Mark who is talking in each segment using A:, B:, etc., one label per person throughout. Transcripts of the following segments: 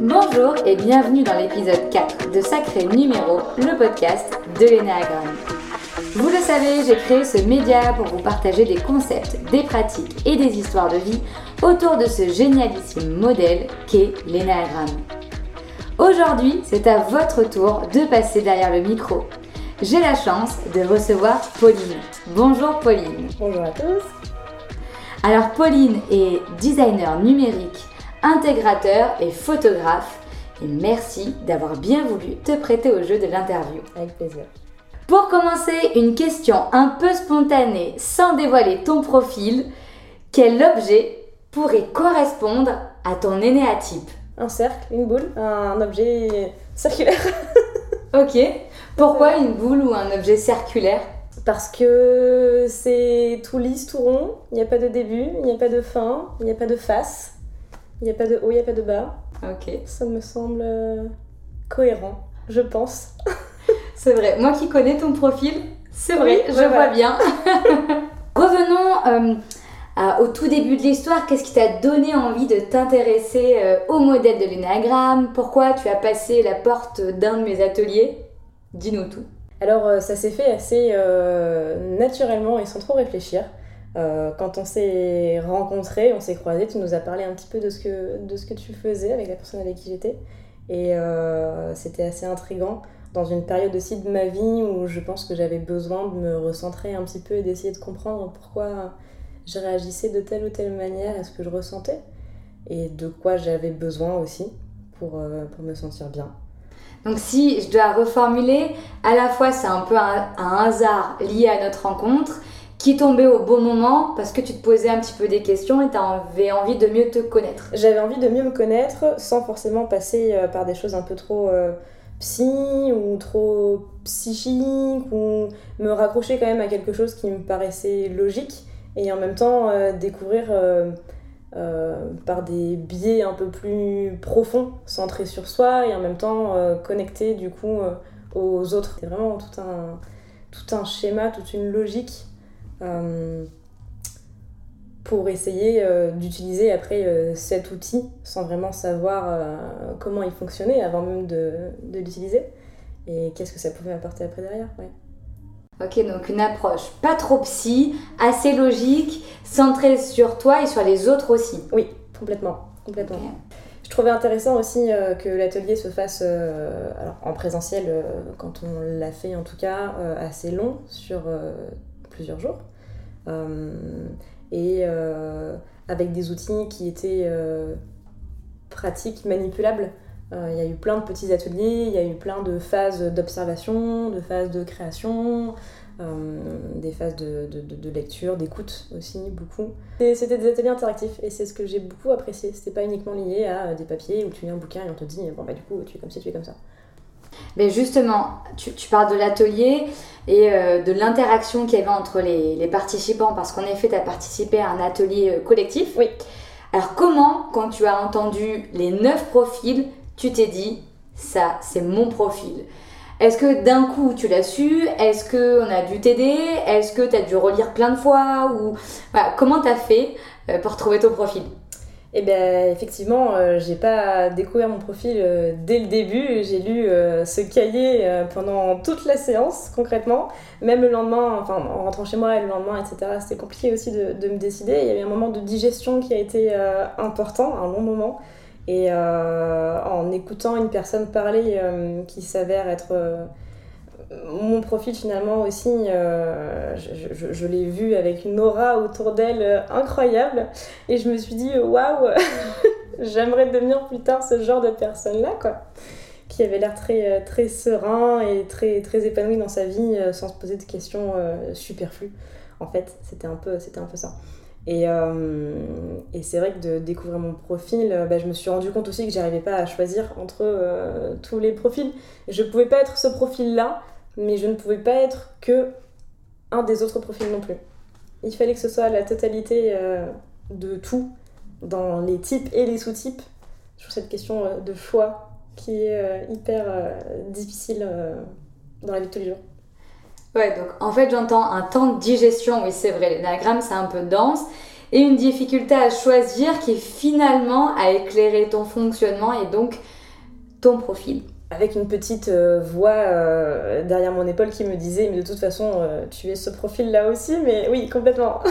A: Bonjour et bienvenue dans l'épisode 4 de Sacré Numéro, le podcast de l'énéagramme. Vous le savez, j'ai créé ce média pour vous partager des concepts, des pratiques et des histoires de vie autour de ce génialissime modèle qu'est l'énéagramme. Aujourd'hui, c'est à votre tour de passer derrière le micro. J'ai la chance de recevoir Pauline. Bonjour Pauline.
B: Bonjour à tous.
A: Alors Pauline est designer numérique intégrateur et photographe. Et merci d'avoir bien voulu te prêter au jeu de l'interview.
B: Avec plaisir.
A: Pour commencer, une question un peu spontanée, sans dévoiler ton profil. Quel objet pourrait correspondre à ton énéatype?
B: Un cercle, une boule, un objet circulaire.
A: ok. Pourquoi une boule ou un objet circulaire?
B: Parce que c'est tout lisse, tout rond, il n'y a pas de début, il n'y a pas de fin, il n'y a pas de face. Il n'y a pas de haut, il n'y a pas de bas.
A: Ok.
B: Ça me semble euh, cohérent, je pense.
A: c'est vrai. Moi qui connais ton profil, c'est vrai, je vois bien. Revenons euh, au tout début de l'histoire. Qu'est-ce qui t'a donné envie de t'intéresser euh, au modèle de l'énagramme? Pourquoi tu as passé la porte d'un de mes ateliers? Dis-nous tout.
B: Alors ça s'est fait assez naturellement et sans trop réfléchir. Euh, quand on s'est rencontrés, on s'est croisés, tu nous as parlé un petit peu de ce que, de ce que tu faisais avec la personne avec qui j'étais. Et euh, c'était assez intrigant dans une période aussi de ma vie où je pense que j'avais besoin de me recentrer un petit peu et d'essayer de comprendre pourquoi je réagissais de telle ou telle manière à ce que je ressentais et de quoi j'avais besoin aussi pour, euh, pour me sentir bien.
A: Donc si je dois reformuler, à la fois c'est un peu un hasard lié à notre rencontre qui tombait au bon moment parce que tu te posais un petit peu des questions et tu avais envie de mieux te connaître.
B: J'avais envie de mieux me connaître sans forcément passer euh, par des choses un peu trop euh, psy ou trop psychiques ou me raccrocher quand même à quelque chose qui me paraissait logique et en même temps euh, découvrir par des biais un peu plus profonds, centrés sur soi et en même temps connectés du coup aux autres. C'est vraiment tout un, tout un schéma, toute une logique pour essayer euh, d'utiliser après euh, cet outil sans vraiment savoir comment il fonctionnait avant même de, de l'utiliser et qu'est-ce que ça pouvait apporter après derrière. Ouais.
A: Ok, donc une approche pas trop psy, assez logique, centrée sur toi et sur les autres aussi.
B: Oui, complètement. complètement. Je trouvais intéressant aussi que l'atelier se fasse alors, en présentiel, quand on l'a fait en tout cas, assez long, sur plusieurs jours. Euh, et euh, avec des outils qui étaient euh, pratiques, manipulables. Il y a eu plein de petits ateliers, il y a eu plein de phases d'observation, de phases de création, des phases de, de, lecture, d'écoute aussi, beaucoup. C'était des ateliers interactifs et c'est ce que j'ai beaucoup apprécié. C'était pas uniquement lié à des papiers où tu lis un bouquin et on te dit, bon bah du coup, tu es comme ci, tu es comme ça.
A: Mais justement, tu, parles de l'atelier et euh, de l'interaction qu'il y avait entre les, participants, parce qu'en effet, tu as participé à un atelier euh, collectif.
B: Oui.
A: Alors comment, quand tu as entendu les neuf profils, tu t'es dit, ça, c'est mon profil? Est-ce que d'un coup, tu l'as su? Est-ce qu'on a dû t'aider? Est-ce que tu as dû relire plein de fois? Ou Comment tu as fait euh, pour trouver ton profil?
B: Et eh bien, effectivement, euh, j'ai pas découvert mon profil euh, dès le début. J'ai lu euh, ce cahier pendant toute la séance, concrètement. Même le lendemain, enfin, en rentrant chez moi et le lendemain, etc., c'était compliqué aussi de, de, me décider. Il y avait un moment de digestion qui a été important, un long moment. Et en écoutant une personne parler qui s'avère être mon profil finalement aussi, euh, je, l'ai vu avec une aura autour d'elle euh, incroyable et je me suis dit waouh, j'aimerais devenir plus tard ce genre de personne là quoi, qui avait l'air très euh, très serein et très très épanoui dans sa vie sans se poser de questions superflues. En fait, c'était un peu c'était un peu ça. Et, et c'est vrai que de découvrir mon profil, bah, je me suis rendu compte aussi que j'arrivais pas à choisir entre tous les profils. Je pouvais pas être ce profil-là mais je ne pouvais pas être que un des autres profils non plus. Il fallait que ce soit la totalité euh, de tout, dans les types et les sous-types, sur cette question euh, de choix qui est euh, hyper difficile dans la vie de tous les jours.
A: Ouais, donc en fait j'entends un temps de digestion, oui c'est vrai, l'énagramme c'est un peu dense, et une difficulté à choisir qui finalement a éclairé ton fonctionnement et donc ton profil
B: avec une petite euh, voix euh, derrière mon épaule qui me disait mais de toute façon euh, tu es ce profil là aussi mais oui complètement.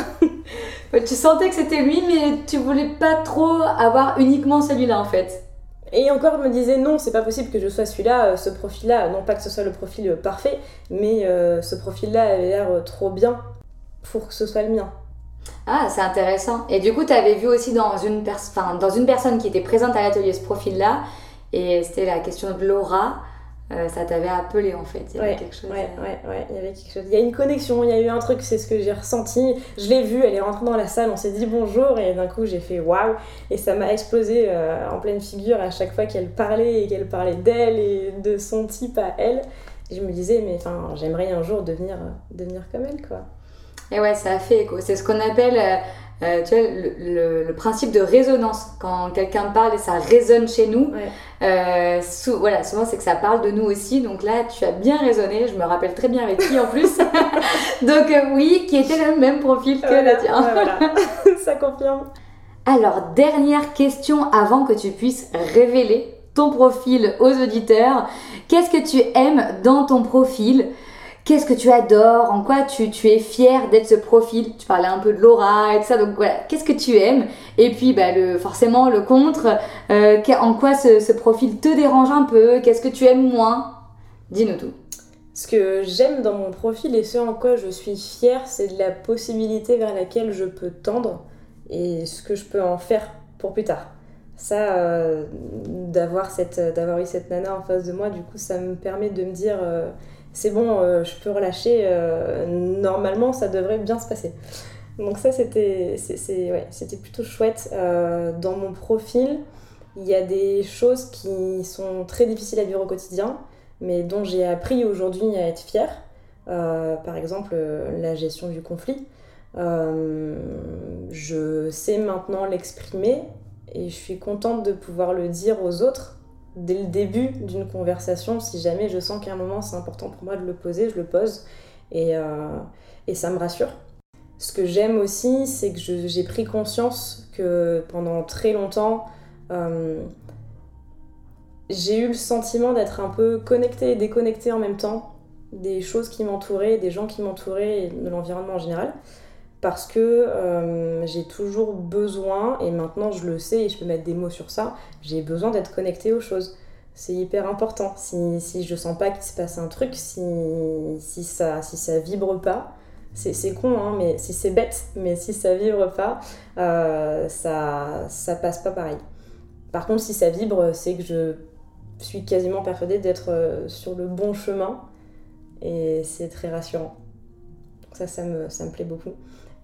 A: Tu sentais que c'était lui mais tu voulais pas trop avoir uniquement celui-là en fait.
B: Et encore me disais non c'est pas possible que je sois celui-là ce profil là non pas que ce soit le profil parfait mais ce profil là avait l'air trop bien pour que ce soit le mien.
A: Ah, c'est intéressant. Et du coup, tu avais vu aussi dans une, dans une personne qui était présente à l'atelier ce profil-là, et c'était la question de Laura. Euh, ça t'avait appelé en fait.
B: Il y avait quelque chose. Ouais, ouais, ouais, il y avait quelque chose. Il y a une connexion, il y a eu un truc, c'est ce que j'ai ressenti. Je l'ai vue, elle est rentrée dans la salle, on s'est dit bonjour et d'un coup j'ai fait waouh et ça m'a explosé euh, en pleine figure à chaque fois qu'elle parlait et qu'elle parlait d'elle et de son type à elle. Et je me disais, mais enfin, j'aimerais un jour devenir, devenir comme elle quoi.
A: Et ouais, ça a fait écho. C'est ce qu'on appelle. Euh, tu vois, le, principe de résonance. Quand quelqu'un parle et ça résonne chez nous, euh, voilà, souvent c'est que ça parle de nous aussi. Donc là, tu as bien résonné. Je me rappelle très bien avec qui en plus. Donc euh, oui, qui était le même profil que
B: le
A: tien.
B: voilà. ça confirme.
A: Alors, dernière question avant que tu puisses révéler ton profil aux auditeurs. Qu'est-ce que tu aimes dans ton profil? Qu'est-ce que tu adores, en quoi tu, es fier d'être ce profil? Tu parlais un peu de Laura et tout ça, donc voilà, qu'est-ce que tu aimes? Et puis bah, le, forcément le contre, euh, en quoi ce, profil te dérange un peu, qu'est-ce que tu aimes moins? Dis-nous tout.
B: Ce que j'aime dans mon profil et ce en quoi je suis fière, c'est de la possibilité vers laquelle je peux tendre et ce que je peux en faire pour plus tard. Ça, euh, d'avoir eu cette nana en face de moi, du coup, ça me permet de me dire... Euh, c'est bon, euh, je peux relâcher, euh, normalement ça devrait bien se passer. Donc ça c'était c'était plutôt chouette. Euh, dans mon profil, il y a des choses qui sont très difficiles à vivre au quotidien, mais dont j'ai appris aujourd'hui à être fière. par exemple, la gestion du conflit. je sais maintenant l'exprimer et je suis contente de pouvoir le dire aux autres dès le début d'une conversation, si jamais je sens qu'à un moment c'est important pour moi de le poser, je le pose et, euh, et ça me rassure. Ce que j'aime aussi, c'est que j'ai pris conscience que pendant très longtemps, euh, j'ai eu le sentiment d'être un peu connectée et déconnectée en même temps des choses qui m'entouraient, des gens qui m'entouraient et de l'environnement en général parce que euh, j'ai toujours besoin, et maintenant je le sais et je peux mettre des mots sur ça, j'ai besoin d'être connectée aux choses. C'est hyper important. Si, si je sens pas qu'il se passe un truc, si, si, ça, si ça vibre pas, c'est con, hein, mais si c'est bête, mais si ça vibre pas, euh, ça, ça passe pas pareil. Par contre, si ça vibre, c'est que je suis quasiment persuadée d'être euh, sur le bon chemin et c'est très rassurant. ça, ça me, ça me plaît beaucoup.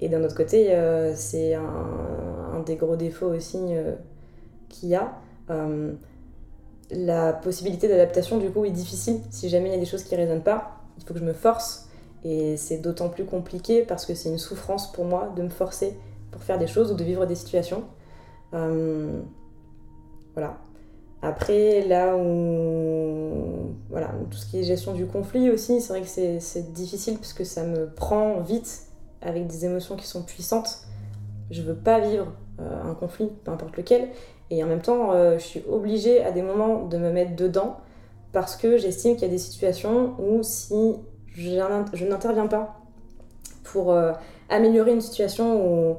B: Et d'un autre côté, euh, c'est un, des gros défauts aussi euh, qu'il y a. Euh, la possibilité d'adaptation, du coup, est difficile. Si jamais il y a des choses qui ne résonnent pas, il faut que je me force. Et c'est d'autant plus compliqué parce que c'est une souffrance pour moi de me forcer pour faire des choses ou de vivre des situations. voilà. Après, là où. Voilà, tout ce qui est gestion du conflit aussi, c'est vrai que c'est difficile parce que ça me prend vite avec des émotions qui sont puissantes. Je veux pas vivre euh, un conflit, peu importe lequel. Et en même temps, euh, je suis obligée à des moments de me mettre dedans parce que j'estime qu'il y a des situations où si je n'interviens pas pour euh, améliorer une situation ou,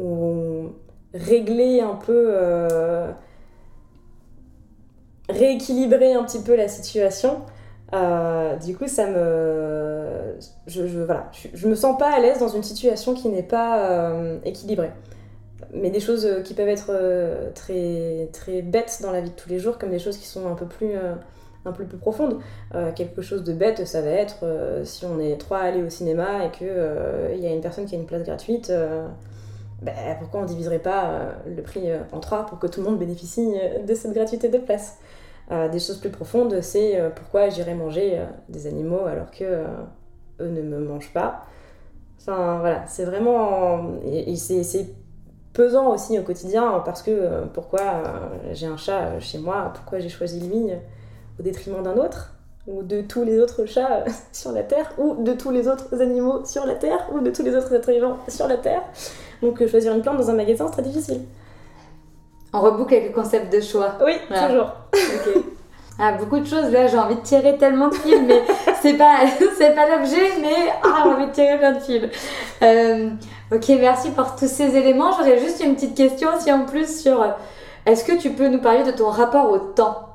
B: ou régler un peu, rééquilibrer un petit peu la situation, euh, du coup, ça me. Je, voilà, je, me sens pas à l'aise dans une situation qui n'est pas euh, équilibrée. Mais des choses qui peuvent être euh, très, très bêtes dans la vie de tous les jours, comme des choses qui sont un peu plus, un peu plus profondes. quelque chose de bête, ça va être si on est trois à aller au cinéma et qu'il il y a une personne qui a une place gratuite. Ben, pourquoi on diviserait pas le prix en trois pour que tout le monde bénéficie de cette gratuité de place? euh, des choses plus profondes, c'est euh, pourquoi j'irais manger euh, des animaux alors que eux ne me mangent pas. Enfin voilà, c'est vraiment. Et, c'est pesant aussi au quotidien parce que pourquoi j'ai un chat chez moi, pourquoi j'ai choisi lui au détriment d'un autre ou de tous les autres chats sur la Terre, ou de tous les autres animaux sur la Terre, ou de tous les autres êtres vivants sur la Terre. Donc choisir une plante dans un magasin, c'est très difficile.
A: On reboucle avec le concept de choix.
B: Oui, toujours.
A: Ah, beaucoup de choses là, j'ai envie de tirer tellement de fils, mais c'est pas, c'est pas l'objet, mais ah, j'ai envie de tirer plein de fils. Euh, ok, merci pour tous ces éléments. J'aurais juste une petite question aussi en plus sur est-ce que tu peux nous parler de ton rapport au temps?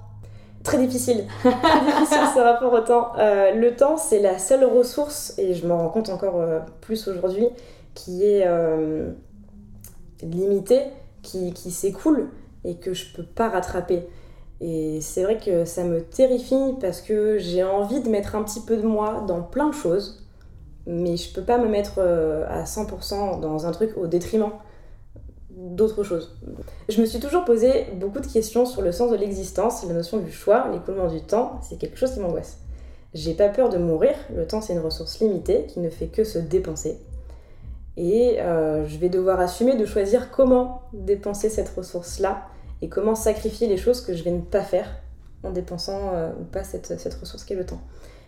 B: Très difficile. Très difficile ce rapport au temps. Euh, le temps, c'est la seule ressource, et je m'en rends compte encore euh, plus aujourd'hui, qui est limitée, qui, s'écoule et que je peux pas rattraper. Et c'est vrai que ça me terrifie parce que j'ai envie de mettre un petit peu de moi dans plein de choses, mais je peux pas me mettre euh, à 100% dans un truc au détriment d'autres choses. Je me suis toujours posé beaucoup de questions sur le sens de l'existence, la notion du choix, l'écoulement du temps, c'est quelque chose qui m'angoisse. J'ai pas peur de mourir, le temps c'est une ressource limitée qui ne fait que se dépenser. Et euh, je vais devoir assumer de choisir comment dépenser cette ressource-là et comment sacrifier les choses que je vais ne pas faire en dépensant euh, ou pas cette, ressource qui est le temps.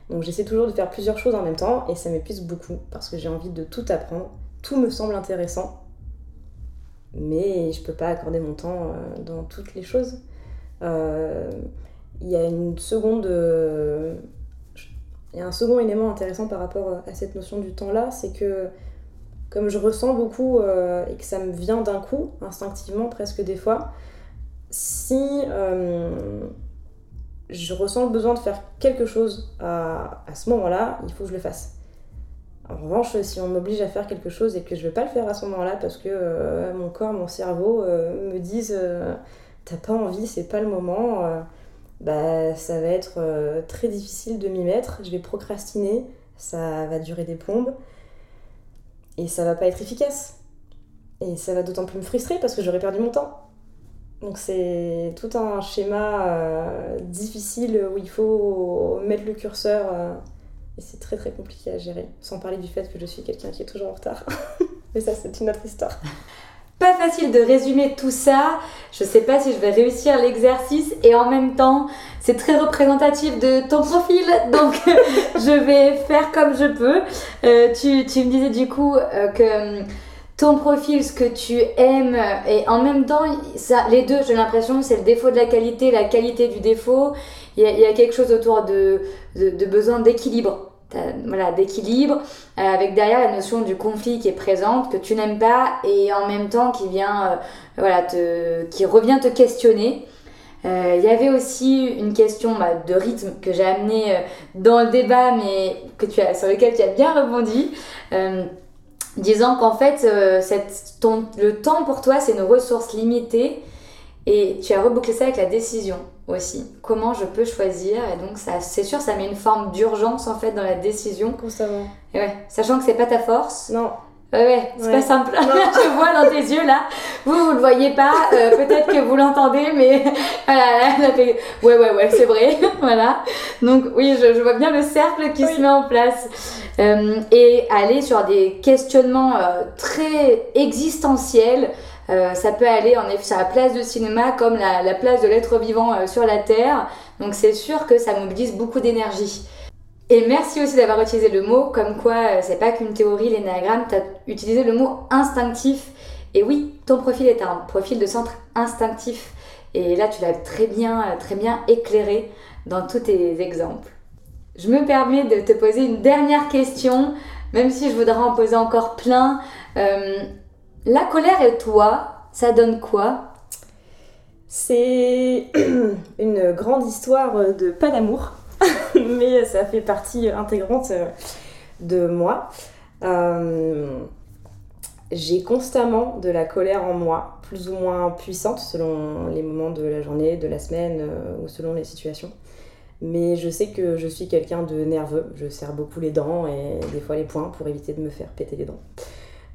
B: Donc j'essaie toujours de faire plusieurs choses en même temps et ça m'épuise beaucoup parce que j'ai envie de tout apprendre. Tout me semble intéressant, mais je peux pas accorder mon temps euh, dans toutes les choses. Il y a une seconde. Il y a un second élément intéressant par rapport à cette notion du temps-là, c'est que comme je ressens beaucoup et que ça me vient d'un coup, instinctivement presque des fois, si euh, je ressens le besoin de faire quelque chose à, à ce moment-là, il faut que je le fasse. En revanche, si on m'oblige à faire quelque chose et que je ne vais pas le faire à ce moment-là parce que euh, mon corps, mon cerveau euh, me disent t'as pas envie, c'est pas le moment, bah ça va être très difficile de m'y mettre, je vais procrastiner, ça va durer des plombes et ça va pas être efficace. Et ça va d'autant plus me frustrer parce que j'aurais perdu mon temps. Donc c'est tout un schéma euh, difficile où il faut mettre le curseur euh, et c'est très très compliqué à gérer, sans parler du fait que je suis quelqu'un qui est toujours en retard. Mais ça c'est une autre histoire.
A: Pas facile de résumer tout ça. Je sais pas si je vais réussir l'exercice et en même temps, c'est très représentatif de ton profil, donc je vais faire comme je peux. Euh, tu, tu, me disais du coup que ton profil, ce que tu aimes, et en même temps, ça, les deux, j'ai l'impression, c'est le défaut de la qualité, la qualité du défaut. Il y a, quelque chose autour de, de, besoin d'équilibre. Voilà, d'équilibre, euh, avec derrière la notion du conflit qui est présente, que tu n'aimes pas, et en même temps qui vient, euh, voilà, te, qui revient te questionner. Euh, il y avait aussi une question bah, de rythme que j'ai amené dans le débat, mais que tu as, sur lequel tu as bien rebondi disant qu'en fait, le temps pour toi, c'est une ressource limitée et tu as rebouclé ça avec la décision aussi. Comment je peux choisir Et donc, ça, c'est sûr, ça met une forme d'urgence en fait dans la décision.
B: Constamment.
A: Et ouais, sachant que c'est pas ta force.
B: Non.
A: Ouais, ouais, c'est pas simple. je vois dans tes yeux là. Vous, vous le voyez pas. Euh, peut-être que vous l'entendez, mais voilà, fait ouais, ouais, ouais, c'est vrai. voilà. Donc, oui, je, vois bien le cercle qui se met en place. Euh, et aller sur des questionnements euh, très existentiels. Ça peut aller en effet sur la place de cinéma comme la, la place de l'être vivant sur la Terre. Donc, c'est sûr que ça mobilise beaucoup d'énergie. Et merci aussi d'avoir utilisé le mot, comme quoi euh, c'est pas qu'une théorie, l'énéagramme, tu as utilisé le mot instinctif. Et oui, ton profil est un profil de centre instinctif. Et là, tu l'as très bien, euh, très bien éclairé dans tous tes exemples. Je me permets de te poser une dernière question, même si je voudrais en poser encore plein. Euh, la colère et toi, ça donne quoi?
B: C'est une grande histoire de pas d'amour. mais ça fait partie intégrante euh, de moi. Euh, j'ai constamment de la colère en moi, plus ou moins puissante selon les moments de la journée, de la semaine euh, ou selon les situations. Mais je sais que je suis quelqu'un de nerveux. Je serre beaucoup les dents et des fois les poings pour éviter de me faire péter les dents.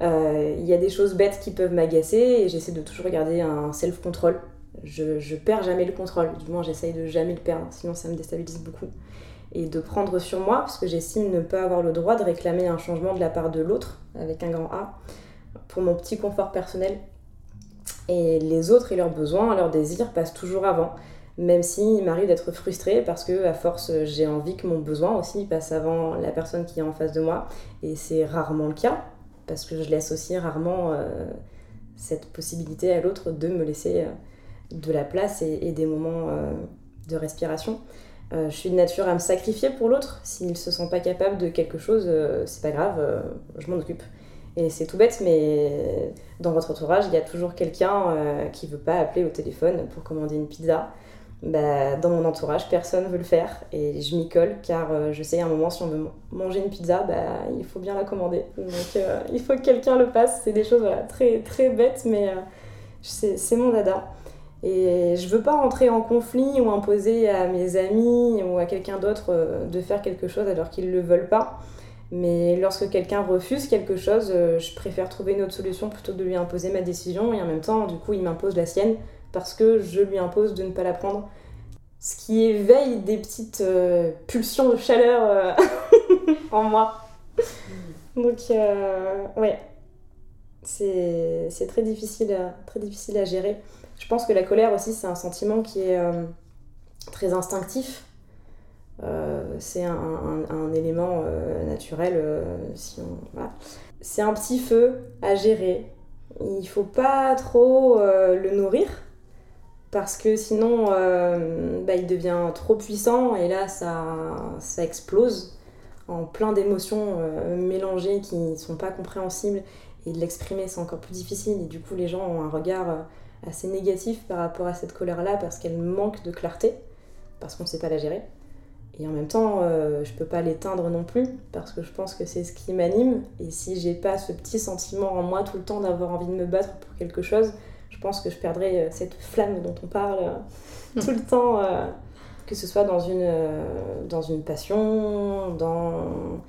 B: Il y a des choses bêtes qui peuvent m'agacer et j'essaie de toujours garder un self-control je, je perds jamais le contrôle, du moins j'essaye de jamais le perdre, sinon ça me déstabilise beaucoup. Et de prendre sur moi, parce que j'estime ne pas avoir le droit de réclamer un changement de la part de l'autre, avec un grand A, pour mon petit confort personnel. Et les autres et leurs besoins, leurs désirs passent toujours avant, même s'il m'arrive d'être frustrée parce que à force j'ai envie que mon besoin aussi passe avant la personne qui est en face de moi, et c'est rarement le cas. Parce que je laisse aussi rarement cette possibilité à l'autre de me laisser de la place et, des moments de respiration. je suis de nature à me sacrifier pour l'autre. S'il ne se sent pas capable de quelque chose, c'est pas grave, je m'en occupe. Et c'est tout bête, mais dans votre entourage, il y a toujours quelqu'un euh, qui veut pas appeler au téléphone pour commander une pizza. Bah, dans mon entourage, personne veut le faire et je m'y colle car euh, je sais à un moment, si on veut manger une pizza, bah, il faut bien la commander. Donc euh, il faut que quelqu'un le passe. C'est des choses très, très bêtes, mais c'est mon dada. Et je veux pas rentrer en conflit ou imposer à mes amis ou à quelqu'un d'autre de faire quelque chose alors qu'ils le veulent pas. Mais lorsque quelqu'un refuse quelque chose, euh, je préfère trouver une autre solution plutôt que de lui imposer ma décision. Et en même temps, du coup, il m'impose la sienne parce que je lui impose de ne pas la prendre. Ce qui éveille des petites euh, pulsions de chaleur euh, en moi. Donc, ouais, c'est très difficile, à, très difficile à gérer. Je pense que la colère aussi, c'est un sentiment qui est très instinctif euh, c'est un, élément euh, naturel. Euh, si C'est un petit feu à gérer. Il faut pas trop le nourrir parce que sinon bah, il devient trop puissant et là ça, ça explose en plein d'émotions mélangées qui ne sont pas compréhensibles et de l'exprimer c'est encore plus difficile et du coup les gens ont un regard assez négatif par rapport à cette colère là parce qu'elle manque de clarté parce qu'on ne sait pas la gérer. Et en même temps, euh, je peux pas l'éteindre non plus, parce que je pense que c'est ce qui m'anime. Et si j'ai pas ce petit sentiment en moi tout le temps d'avoir envie de me battre pour quelque chose, je pense que je perdrai euh, cette flamme dont on parle euh, tout le temps, que ce soit dans une, dans une passion, dans,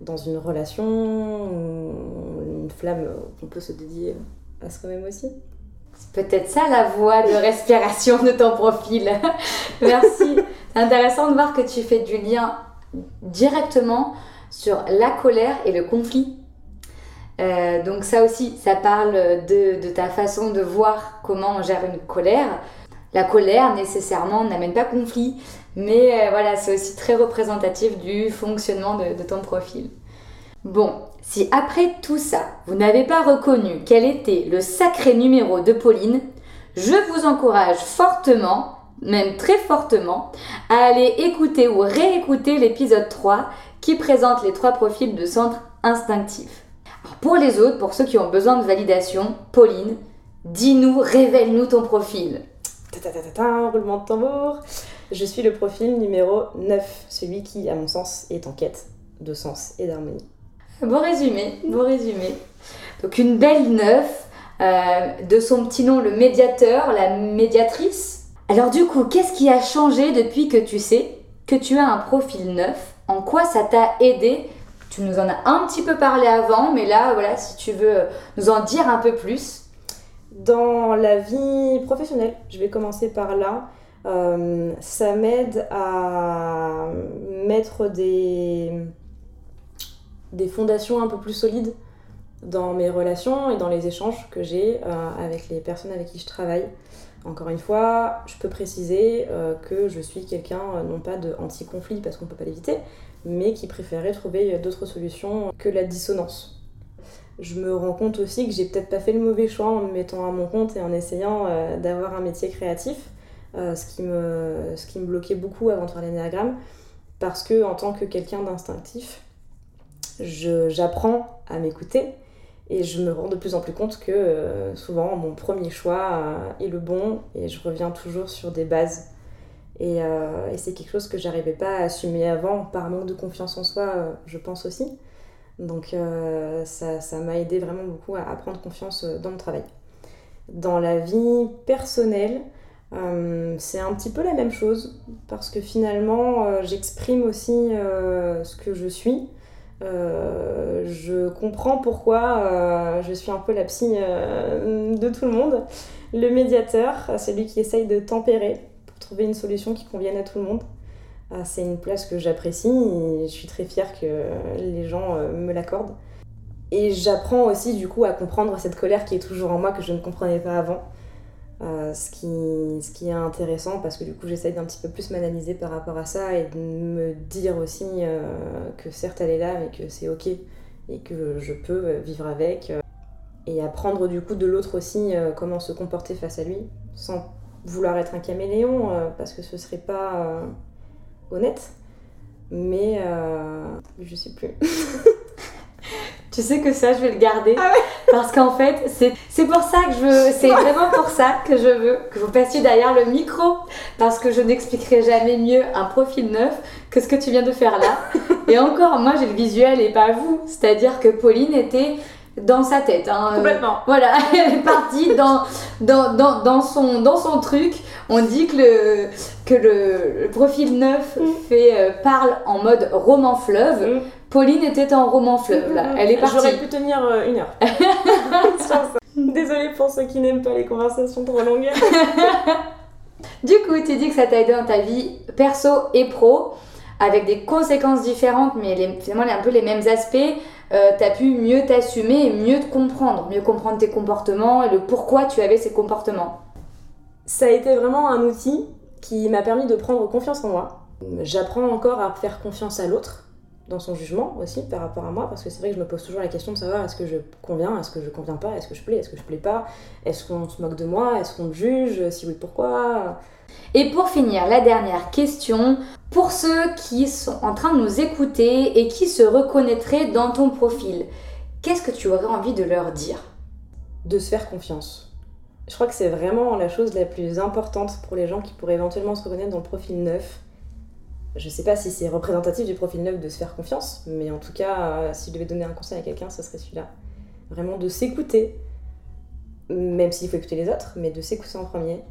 B: dans une relation, ou une flamme qu'on peut se dédier à soi-même aussi.
A: C'est peut-être ça la voie de respiration de ton profil. Merci. C'est intéressant de voir que tu fais du lien directement sur la colère et le conflit. Euh, donc ça aussi, ça parle de, ta façon de voir comment on gère une colère. La colère nécessairement n'amène pas conflit, mais euh, voilà, c'est aussi très représentatif du fonctionnement de, de ton profil. Bon, si après tout ça, vous n'avez pas reconnu quel était le sacré numéro de Pauline, je vous encourage fortement même très fortement, à aller écouter ou réécouter l'épisode 3 qui présente les trois profils de centre instinctif. Pour les autres, pour ceux qui ont besoin de validation, Pauline, dis-nous, révèle-nous ton profil.
B: Ta, roulement de tambour. Je suis le profil numéro 9, celui qui, à mon sens, est en quête de sens et d'harmonie.
A: Bon résumé, bon résumé. Donc une belle neuf, euh, de son petit nom le médiateur, la médiatrice, alors du coup, qu'est-ce qui a changé depuis que tu sais que tu as un profil neuf? En quoi ça t'a aidé Tu nous en as un petit peu parlé avant, mais là, voilà, si tu veux nous en dire un peu plus.
B: Dans la vie professionnelle, je vais commencer par là. Euh, ça m'aide à mettre des, des fondations un peu plus solides dans mes relations et dans les échanges que j'ai euh, avec les personnes avec qui je travaille. Encore une fois, je peux préciser euh, que je suis quelqu'un, euh, non pas de anti-conflit parce qu'on ne peut pas l'éviter, mais qui préférait trouver d'autres solutions que la dissonance. Je me rends compte aussi que j'ai peut-être pas fait le mauvais choix en me mettant à mon compte et en essayant euh, d'avoir un métier créatif, ce, qui me, ce qui me bloquait beaucoup avant de faire l'énéagramme, parce que en tant que quelqu'un d'instinctif, j'apprends à m'écouter et je me rends de plus en plus compte que euh, souvent mon premier choix euh, est le bon et je reviens toujours sur des bases. Et, euh, et c'est quelque chose que j'arrivais pas à assumer avant par manque de confiance en soi, je pense aussi. Donc ça m'a aidé vraiment beaucoup à, à, prendre confiance dans le travail. Dans la vie personnelle, c'est un petit peu la même chose parce que finalement j'exprime aussi ce que je suis. Euh, je comprends pourquoi euh, je suis un peu la psy euh, de tout le monde. Le médiateur, celui qui essaye de tempérer pour trouver une solution qui convienne à tout le monde. c'est une place que j'apprécie et je suis très fière que les gens me l'accordent. Et j'apprends aussi du coup à comprendre cette colère qui est toujours en moi que je ne comprenais pas avant. Euh, ce, qui, ce qui est intéressant parce que du coup j'essaye d'un petit peu plus m'analyser par rapport à ça et de me dire aussi euh, que certes elle est là mais que c'est ok et que je peux vivre avec et apprendre du coup de l'autre aussi comment se comporter face à lui sans vouloir être un caméléon parce que ce serait pas honnête. Mais je sais plus
A: Tu sais que ça, je vais le garder. Ah parce qu'en fait, c'est pour ça que je veux. C'est vraiment pour ça que je veux que vous passiez derrière le micro. Parce que je n'expliquerai jamais mieux un profil neuf que ce que tu viens de faire là. Et encore, moi, j'ai le visuel et pas vous. C'est-à-dire que Pauline était dans sa tête. Hein.
B: Complètement.
A: voilà, elle est partie dans, dans, dans, dans, son, dans son truc. On dit que le, que le, profil neuf mm. fait, euh, parle en mode roman fleuve. Mm. Pauline était en roman fleuve là. Elle est partie.
B: J'aurais pu tenir euh, une heure. Désolée pour ceux qui n'aiment pas les conversations trop longues.
A: du coup, tu dis que ça t'a aidé dans ta vie perso et pro, avec des conséquences différentes, mais les, finalement un peu les mêmes aspects. Euh, tu as pu mieux t'assumer et mieux te comprendre, mieux comprendre tes comportements et le pourquoi tu avais ces comportements.
B: Ça a été vraiment un outil qui m'a permis de prendre confiance en moi. J'apprends encore à faire confiance à l'autre dans son jugement aussi par rapport à moi, parce que c'est vrai que je me pose toujours la question de savoir est-ce que je conviens, est-ce que je conviens pas, est-ce que je plais, est-ce que je plais pas, est-ce qu'on se moque de moi, est-ce qu'on me juge, si oui pourquoi?
A: Et pour finir, la dernière question, pour ceux qui sont en train de nous écouter et qui se reconnaîtraient dans ton profil, qu'est-ce que tu aurais envie de leur dire?
B: De se faire confiance. Je crois que c'est vraiment la chose la plus importante pour les gens qui pourraient éventuellement se reconnaître dans le profil neuf je sais pas si c'est représentatif du profil neuf de se faire confiance, mais en tout cas, euh, si je devais donner un conseil à quelqu'un, ce serait celui-là. Vraiment de s'écouter, même s'il faut écouter les autres, mais de s'écouter en premier.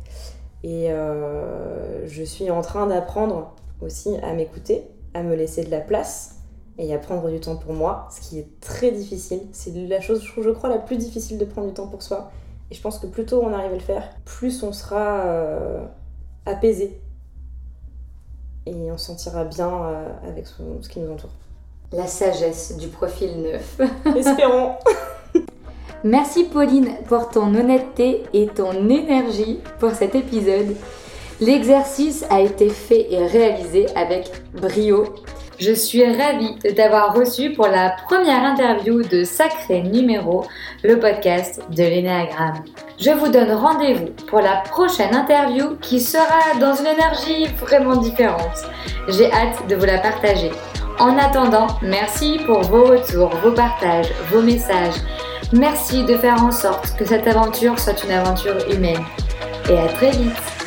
B: Et euh, je suis en train d'apprendre aussi à m'écouter, à me laisser de la place et à prendre du temps pour moi, ce qui est très difficile. C'est la chose, je crois, la plus difficile de prendre du temps pour soi. Et je pense que plus tôt on arrive à le faire, plus on sera euh, apaisé et on se sentira bien euh, avec ce, qui nous entoure.
A: La sagesse du profil neuf.
B: Espérons.
A: Merci Pauline pour ton honnêteté et ton énergie pour cet épisode. L'exercice a été fait et réalisé avec brio. Je suis ravie de t'avoir reçu pour la première interview de Sacré Numéro, le podcast de l'énéagramme. Je vous donne rendez-vous pour la prochaine interview qui sera dans une énergie vraiment différente. J'ai hâte de vous la partager. En attendant, merci pour vos retours, vos partages, vos messages. Merci de faire en sorte que cette aventure soit une aventure humaine. Et à très vite